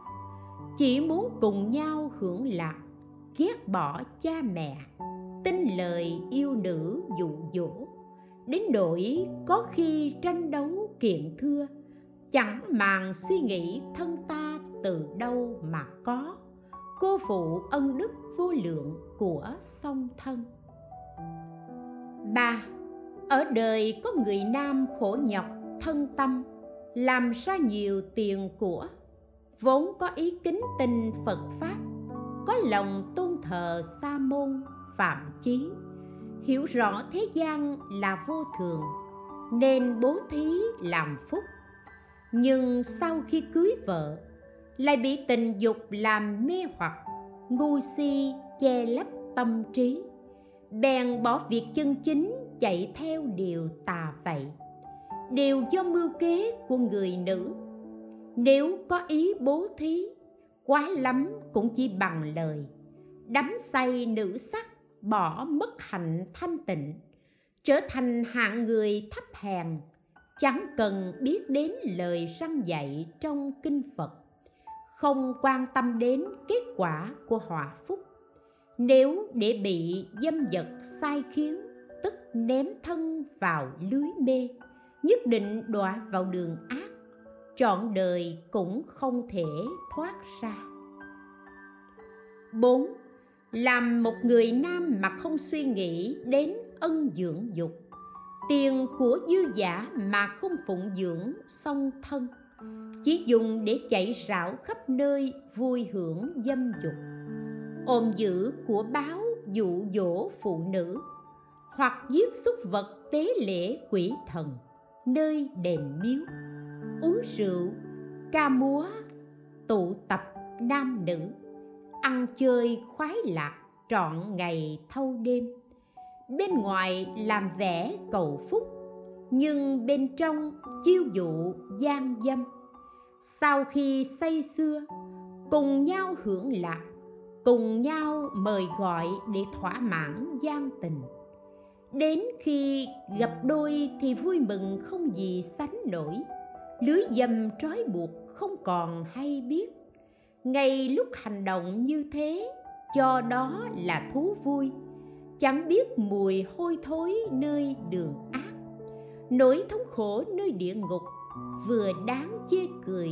Chỉ muốn cùng nhau hưởng lạc, ghét bỏ cha mẹ, tin lời yêu nữ dụ dỗ. Đến nỗi có khi tranh đấu kiện thưa, chẳng màng suy nghĩ thân ta từ đâu mà có. Cô phụ ân đức vô lượng của song thân. Ba, ở đời có người nam khổ nhọc thân tâm làm ra nhiều tiền của, vốn có ý kính tin phật pháp, có lòng tôn thờ sa môn phạm chí, hiểu rõ thế gian là vô thường, nên bố thí làm phúc. Nhưng sau khi cưới vợ, lại bị tình dục làm mê hoặc, ngu si, che lấp tâm trí, bèn bỏ việc chân chính chạy theo điều tà vậy đều do mưu kế của người nữ. Nếu có ý bố thí, quá lắm cũng chỉ bằng lời. Đắm say nữ sắc, bỏ mất hạnh thanh tịnh, trở thành hạng người thấp hèn, chẳng cần biết đến lời răng dạy trong kinh phật. Không quan tâm đến kết quả của họa phúc. Nếu để bị dâm vật sai khiến, tức ném thân vào lưới mê nhất định đọa vào đường ác, trọn đời cũng không thể thoát ra. 4. Làm một người nam mà không suy nghĩ đến ân dưỡng dục. Tiền của dư giả mà không phụng dưỡng song thân. Chỉ dùng để chạy rảo khắp nơi vui hưởng dâm dục. Ôm giữ của báo dụ dỗ phụ nữ, hoặc giết súc vật tế lễ quỷ thần nơi đền miếu. Uống rượu, ca múa, tụ tập nam nữ, ăn chơi khoái lạc trọn ngày thâu đêm. Bên ngoài làm vẻ cầu phúc, nhưng bên trong chiêu dụ gian dâm. Sau khi say xưa, cùng nhau hưởng lạc, cùng nhau mời gọi để thỏa mãn gian tình đến khi gặp đôi thì vui mừng không gì sánh nổi. Lưới dầm trói buộc không còn hay biết. Ngay lúc hành động như thế, cho đó là thú vui. Chẳng biết mùi hôi thối nơi đường ác. Nỗi thống khổ nơi địa ngục, vừa đáng chê cười,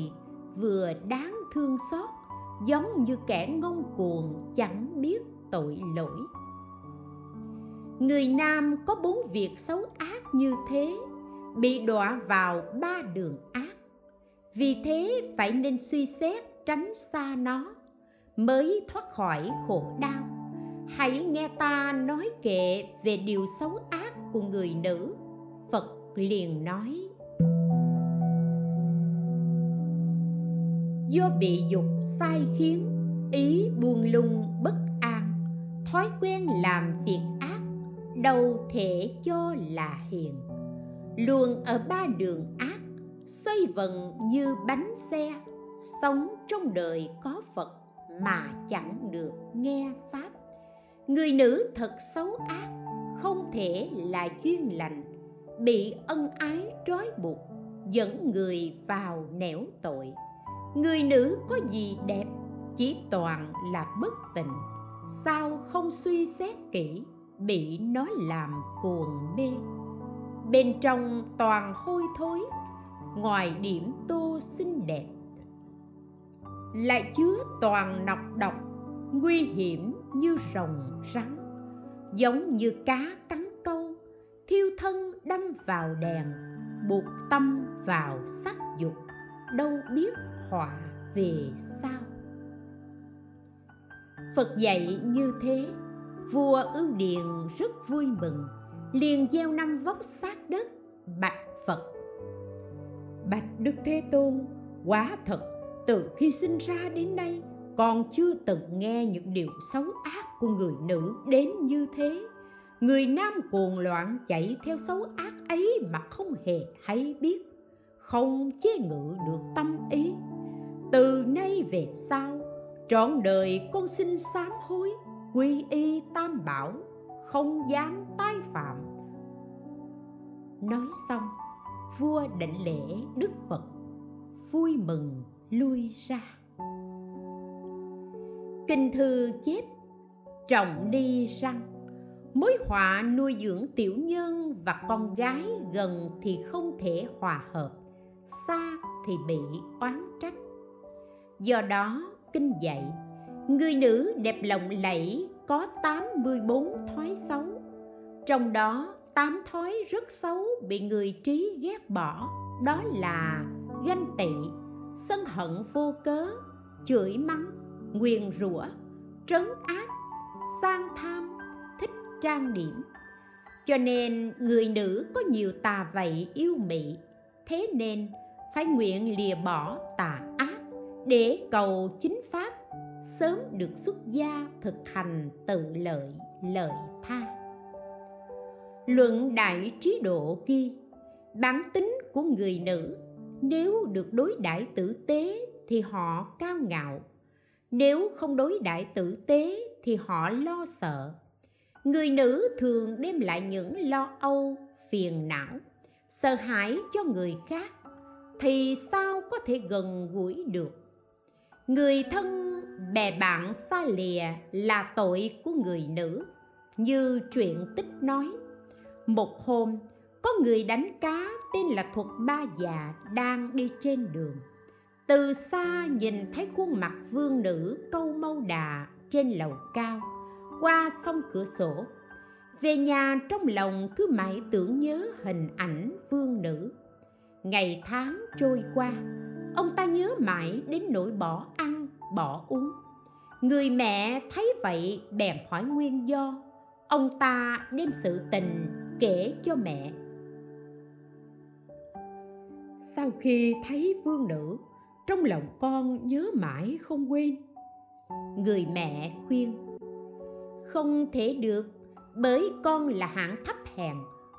vừa đáng thương xót, giống như kẻ ngông cuồng chẳng biết tội lỗi người nam có bốn việc xấu ác như thế, bị đọa vào ba đường ác. Vì thế phải nên suy xét, tránh xa nó, mới thoát khỏi khổ đau. Hãy nghe ta nói kệ về điều xấu ác của người nữ, phật liền nói. Do bị dục, sai khiến, ý buông lung, bất an, thói quen làm việc ác đâu thể cho là hiền. Luôn ở ba đường ác, xoay vần như bánh xe. Sống trong đời có phật mà chẳng được nghe pháp. Người nữ thật xấu ác, không thể là duyên lành. Bị ân ái trói buộc, dẫn người vào nẻo tội. Người nữ có gì đẹp, chỉ toàn là bất tình. Sao không suy xét kỹ? Bị nó làm cuồng mê. Bên trong toàn hôi thối, ngoài điểm tô xinh đẹp. Lại chứa toàn nọc độc, nguy hiểm như rồng rắn, giống như cá cắn câu. Thiêu thân đâm vào đèn, buộc tâm vào sắc dục, đâu biết họa về sao. Phật dạy như thế vua ưu điền rất vui mừng, liền gieo năm vóc sát đất, bạch phật. Bạch đức thế tôn quá thật, từ khi sinh ra đến nay con chưa từng nghe những điều xấu ác của người nữ đến như thế. Người nam cuồng loạn chạy theo xấu ác ấy mà không hề hay biết, không chế ngự được tâm ý. Từ nay về sau, trọn đời con xin sám hối quy y tam bảo, không dám tái phạm. Nói xong, vua định lễ đức phật, vui mừng lui ra. Kinh thư chép, trọng đi răng. Mối họa nuôi dưỡng tiểu nhân và con gái gần thì không thể hòa hợp, xa thì bị oán trách. Do đó, kinh dạy người nữ đẹp lộng lẫy có 84 thói xấu. Trong đó, tám thói rất xấu bị người trí ghét bỏ, đó là ganh tị, sân hận vô cớ, chửi mắng, nguyền rủa, trấn áp, sang tham, thích trang điểm. Cho nên, người nữ có nhiều tà vậy yêu mị, thế nên phải nguyện lìa bỏ tà ác để cầu chính pháp sớm được xuất gia thực hành tự lợi lợi tha. Luận đại trí độ kia, bản tính của người nữ nếu được đối đãi tử tế thì họ cao ngạo nếu không đối đãi tử tế thì họ lo sợ. Người nữ thường đem lại những lo âu phiền não sợ hãi cho người khác thì sao có thể gần gũi được? Người thân bè bạn xa lìa là tội của người nữ. Như truyện tích nói, một hôm, có người đánh cá tên là thuật ba già đang đi trên đường. Từ xa nhìn thấy khuôn mặt vương nữ câu mâu đà trên lầu cao, qua sông cửa sổ. Về nhà trong lòng cứ mãi tưởng nhớ hình ảnh vương nữ. Ngày tháng trôi qua ông ta nhớ mãi đến nỗi bỏ ăn, bỏ uống. Người mẹ thấy vậy bèn hỏi nguyên do. Ông ta đem sự tình kể cho mẹ. Sau khi thấy vương nữ, trong lòng con nhớ mãi không quên. Người mẹ khuyên, không thể được, bởi con là hạng thấp hèn,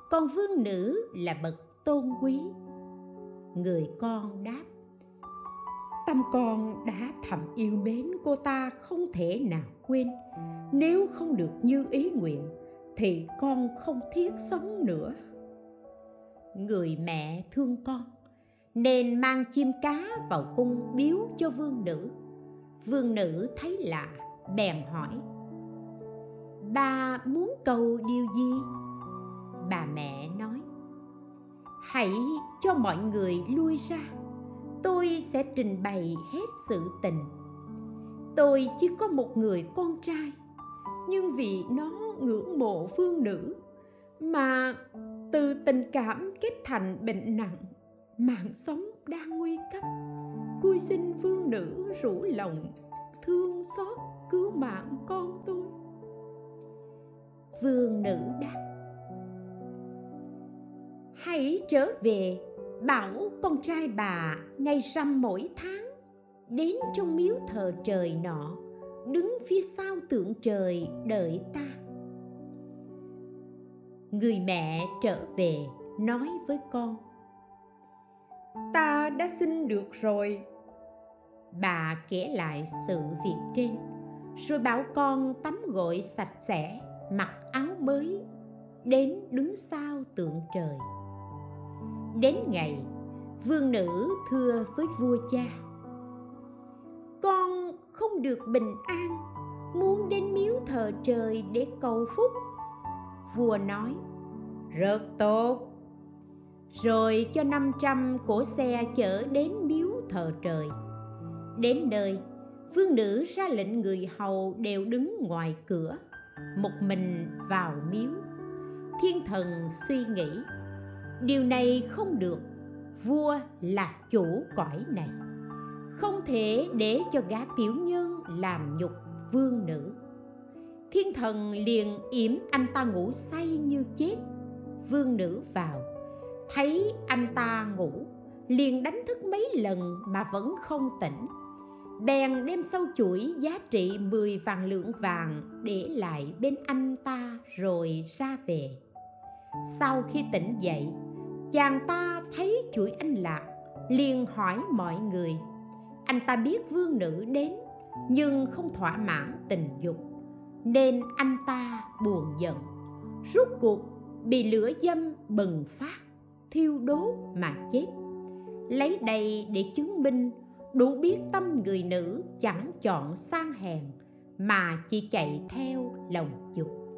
con vương nữ là bậc tôn quý. Người con đáp tâm con đã thầm yêu mến cô ta không thể nào quên. Nếu không được như ý nguyện, thì con không thiết sống nữa. Người mẹ thương con, nên mang chim cá vào cung biếu cho vương nữ. Vương nữ thấy lạ, bèn hỏi bà muốn cầu điều gì? Bà mẹ nói, hãy cho mọi người lui ra tôi sẽ trình bày hết sự tình. Tôi chỉ có một người con trai, nhưng vì nó ngưỡng mộ phương nữ, mà từ tình cảm kết thành bệnh nặng, mạng sống đang nguy cấp. Cui xin vương nữ rủ lòng, thương xót cứu mạng con tôi. Vương nữ đáp, hãy trở về bảo con trai bà ngày rằm mỗi tháng đến trong miếu thờ trời nọ, đứng phía sau tượng trời đợi ta. Người mẹ trở về nói với con, ta đã xin được rồi. Bà kể lại sự việc trên, rồi bảo con tắm gội sạch sẽ, mặc áo mới, đến đứng sau tượng trời đến ngày vương nữ thưa với vua cha, con không được bình an, muốn đến miếu thờ trời để cầu phúc. Vua nói, rất tốt. Rồi cho 500 cỗ xe chở đến miếu thờ trời. Đến nơi, vương nữ ra lệnh người hầu đều đứng ngoài cửa, một mình vào miếu. Thiên thần suy nghĩ điều này không được. Vua là chủ cõi này. Không thể để cho gã tiểu nhân làm nhục vương nữ. Thiên thần liền yểm anh ta ngủ say như chết. Vương nữ vào, thấy anh ta ngủ, liền đánh thức mấy lần mà vẫn không tỉnh. Bèn đem sâu chuỗi giá trị 10 vàng lượng vàng để lại bên anh ta rồi ra về. Sau khi tỉnh dậy chàng ta thấy chuỗi anh lạc, liền hỏi mọi người. Anh ta biết vương nữ đến, nhưng không thỏa mãn tình dục, nên anh ta buồn giận. Rút cuộc, bị lửa dâm bừng phát, thiêu đốt mà chết. Lấy đây để chứng minh, đủ biết tâm người nữ chẳng chọn sang hèn, mà chỉ chạy theo lòng dục.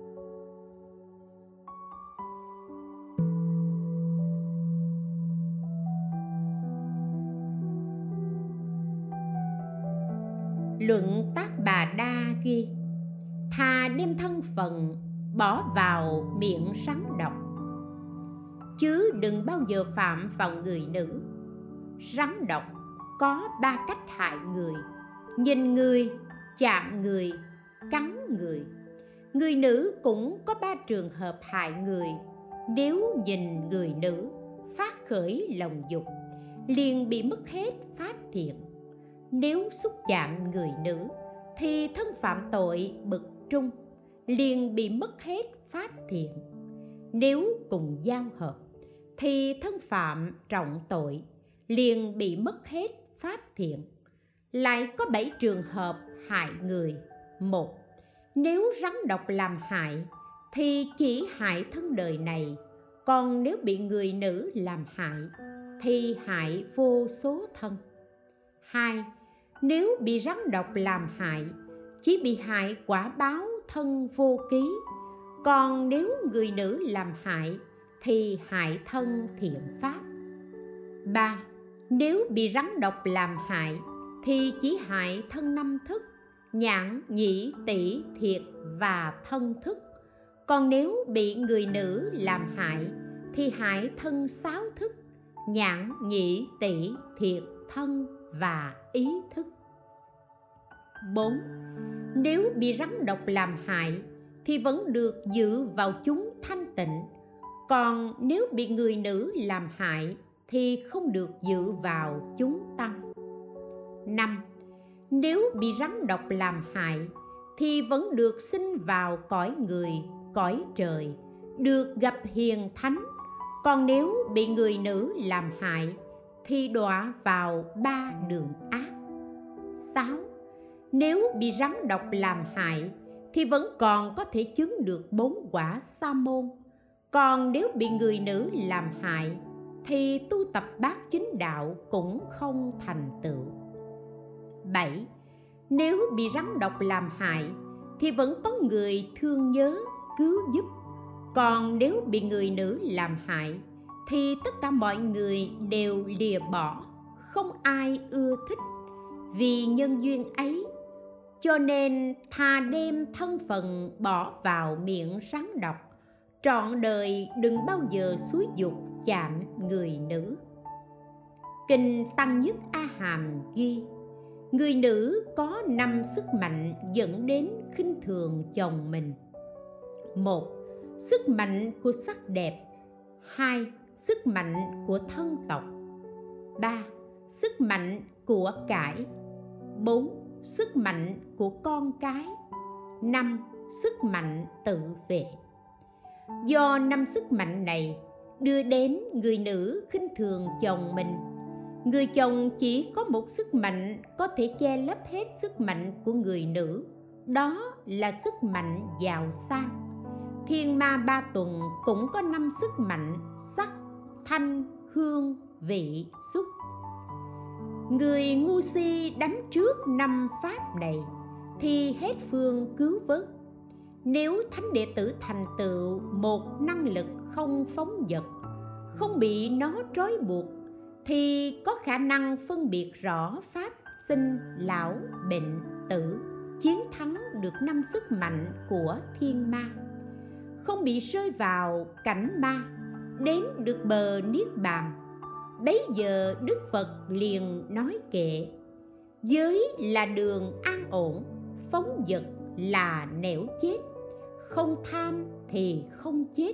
Luận tác bà đa ghi thà đem thân phận, bỏ vào miệng rắn độc. Chứ đừng bao giờ phạm vào người nữ. Rắn độc có ba cách hại người. Nhìn người, chạm người, cắn người. Người nữ cũng có ba trường hợp hại người. Nếu nhìn người nữ, phát khởi lòng dục, liền bị mất hết pháp thiện nếu xúc chạm người nữ, thì thân phạm tội bực trung, liền bị mất hết pháp thiện. Nếu cùng giao hợp, thì thân phạm trọng tội, liền bị mất hết pháp thiện. Lại có bảy trường hợp hại người. Một, nếu rắn độc làm hại, thì chỉ hại thân đời này. Còn nếu bị người nữ làm hại, thì hại vô số thân. Hai nếu bị rắn độc làm hại, chỉ bị hại quả báo thân vô ký. Còn nếu người nữ làm hại, thì hại thân thiện pháp. Ba, nếu bị rắn độc làm hại, thì chỉ hại thân năm thức, nhãn, nhĩ, tỷ, thiệt và thân thức. Còn nếu bị người nữ làm hại, thì hại thân sáu thức, nhãn, nhĩ, tỷ, thiệt, thân và ý thức 4. Nếu bị rắn độc làm hại thì vẫn được giữ vào chúng thanh tịnh còn nếu bị người nữ làm hại thì không được dự vào chúng tăng 5. Nếu bị rắn độc làm hại thì vẫn được sinh vào cõi người, cõi trời, được gặp hiền thánh. Còn nếu bị người nữ làm hại thì đọa vào ba đường ác. 6. Nếu bị rắn độc làm hại thì vẫn còn có thể chứng được bốn quả sa môn. Còn nếu bị người nữ làm hại thì tu tập bát chính đạo cũng không thành tựu. 7. Nếu bị rắn độc làm hại thì vẫn có người thương nhớ, cứu giúp. Còn nếu bị người nữ làm hại thì tất cả mọi người đều lìa bỏ, không ai ưa thích. Vì nhân duyên ấy, cho nên thà đem thân phận bỏ vào miệng rắn độc, trọn đời đừng bao giờ xúi dục chạm người nữ. Kinh tăng nhất a hàm ghi người nữ có năm sức mạnh dẫn đến khinh thường chồng mình. Một sức mạnh của sắc đẹp. Hai sức mạnh của thân tộc. Ba, sức mạnh của cải. Bốn, sức mạnh của con cái. Năm, sức mạnh tự vệ. Do năm sức mạnh này đưa đến người nữ khinh thường chồng mình, người chồng chỉ có một sức mạnh có thể che lấp hết sức mạnh của người nữ, đó là sức mạnh giàu sang. Thiên ma ba tuần cũng có năm sức mạnh sắc thanh hương vị xúc. Người ngu si đắm trước năm pháp này, thì hết phương cứu vớt. Nếu thánh đệ tử thành tựu, một năng lực không phóng vật không bị nó trói buộc, thì có khả năng phân biệt rõ pháp sinh lão bệnh tử, chiến thắng được năm sức mạnh của thiên ma. Không bị rơi vào cảnh ma đến được bờ niết bàn. Bấy giờ đức phật liền nói kệ, giới là đường an ổn, phóng vật là nẻo chết. Không tham thì không chết,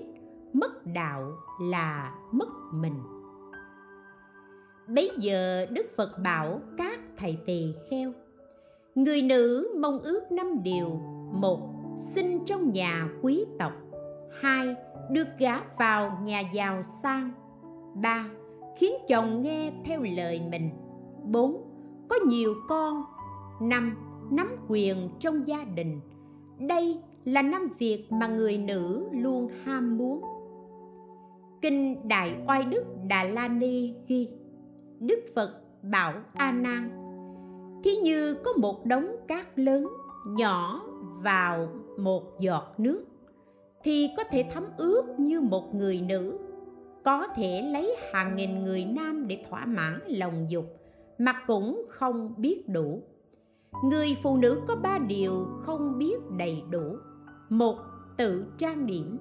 mất đạo là mất mình. Bấy giờ đức phật bảo các thầy tỳ kheo, người nữ mong ước năm điều, một, sinh trong nhà quý tộc, hai được gả vào nhà giàu sang. Ba, khiến chồng nghe theo lời mình. Bốn, có nhiều con. Năm, nắm quyền trong gia đình. Đây là năm việc mà người nữ luôn ham muốn. Kinh đại oai đức đà la ni ghi, đức phật bảo a nan, thí như có một đống cát lớn nhỏ vào một giọt nước thì có thể thấm ướt như một người nữ. Có thể lấy hàng nghìn người nam để thỏa mãn lòng dục, mà cũng không biết đủ. Người phụ nữ có ba điều không biết đầy đủ. Một, tự trang điểm.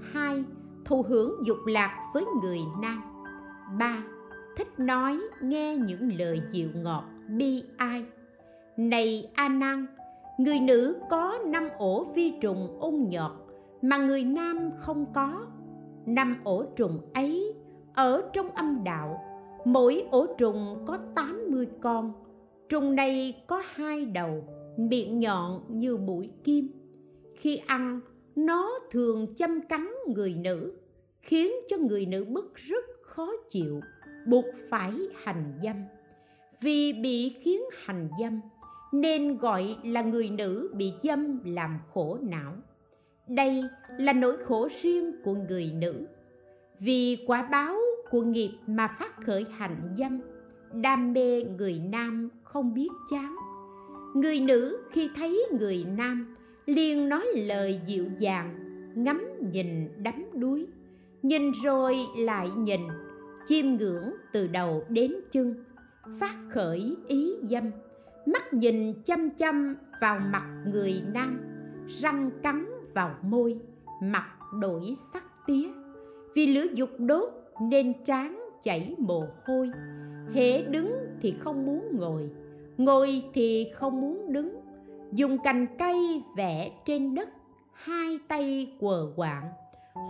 Hai, thụ hưởng dục lạc với người nam. Ba, thích nói, nghe những lời dịu ngọt, bi ai. Này a nan, người nữ có năm ổ vi trùng ung nhọt mà người nam không có. Năm ổ trùng ấy, ở trong âm đạo, mỗi ổ trùng có 80 con. Trùng này có hai đầu, miệng nhọn như mũi kim. Khi ăn, nó thường châm cắn người nữ, khiến cho người nữ bức rất khó chịu, buộc phải hành dâm. Vì bị khiến hành dâm, nên gọi là người nữ bị dâm làm khổ não đây là nỗi khổ riêng của người nữ. Vì quả báo của nghiệp mà phát khởi hạnh dâm, đam mê người nam không biết chán. Người nữ khi thấy người nam liền nói lời dịu dàng, ngắm nhìn đắm đuối. Nhìn rồi lại nhìn, chiêm ngưỡng từ đầu đến chân, phát khởi ý dâm. Mắt nhìn chăm chăm vào mặt người nam, răng cắn vào môi, mặt đổi sắc tía. Vì lửa dục đốt nên trán chảy mồ hôi. Hễ đứng thì không muốn ngồi ngồi thì không muốn đứng. Dùng cành cây vẽ trên đất, hai tay quờ quạng.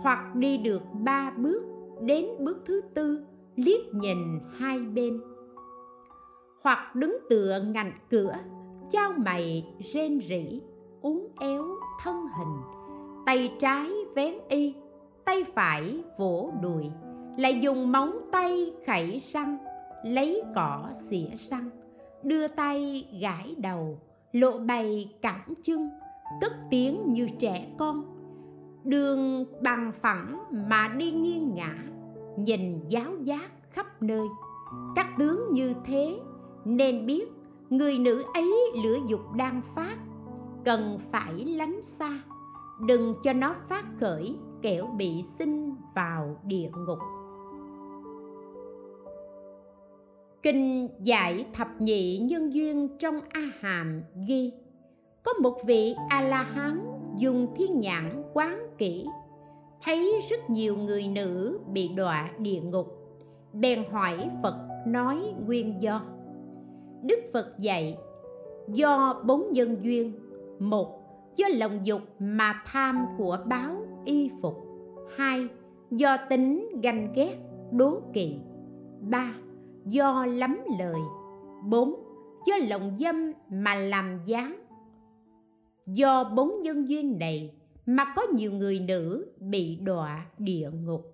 Hoặc đi được ba bước, đến bước thứ tư, liếc nhìn hai bên. Hoặc đứng tựa ngành cửa trao mày rên rỉ, uốn éo thân hình tay trái vén y, tay phải vỗ đùi lại dùng móng tay khẩy răng, lấy cỏ xỉa răng, đưa tay gãi đầu, lộ bày cẳng chân, cất tiếng như trẻ con. Đường bằng phẳng mà đi nghiêng ngã nhìn giáo giác khắp nơi. Các tướng như thế, nên biết người nữ ấy lửa dục đang phát, cần phải lánh xa đừng cho nó phát khởi kẻo bị sinh vào địa ngục. Kinh giải thập nhị nhân duyên trong a hàm ghi, có một vị a la hán dùng thiên nhãn quán kỹ, thấy rất nhiều người nữ bị đọa địa ngục, bèn hỏi phật nói nguyên do. Đức phật dạy, do bốn nhân duyên, một do lòng dục mà tham của báo y phục. Hai, do tính ganh ghét, đố kỵ. Ba, do lắm lời. Bốn, do lòng dâm mà làm gián. Do bốn nhân duyên này mà có nhiều người nữ bị đọa địa ngục.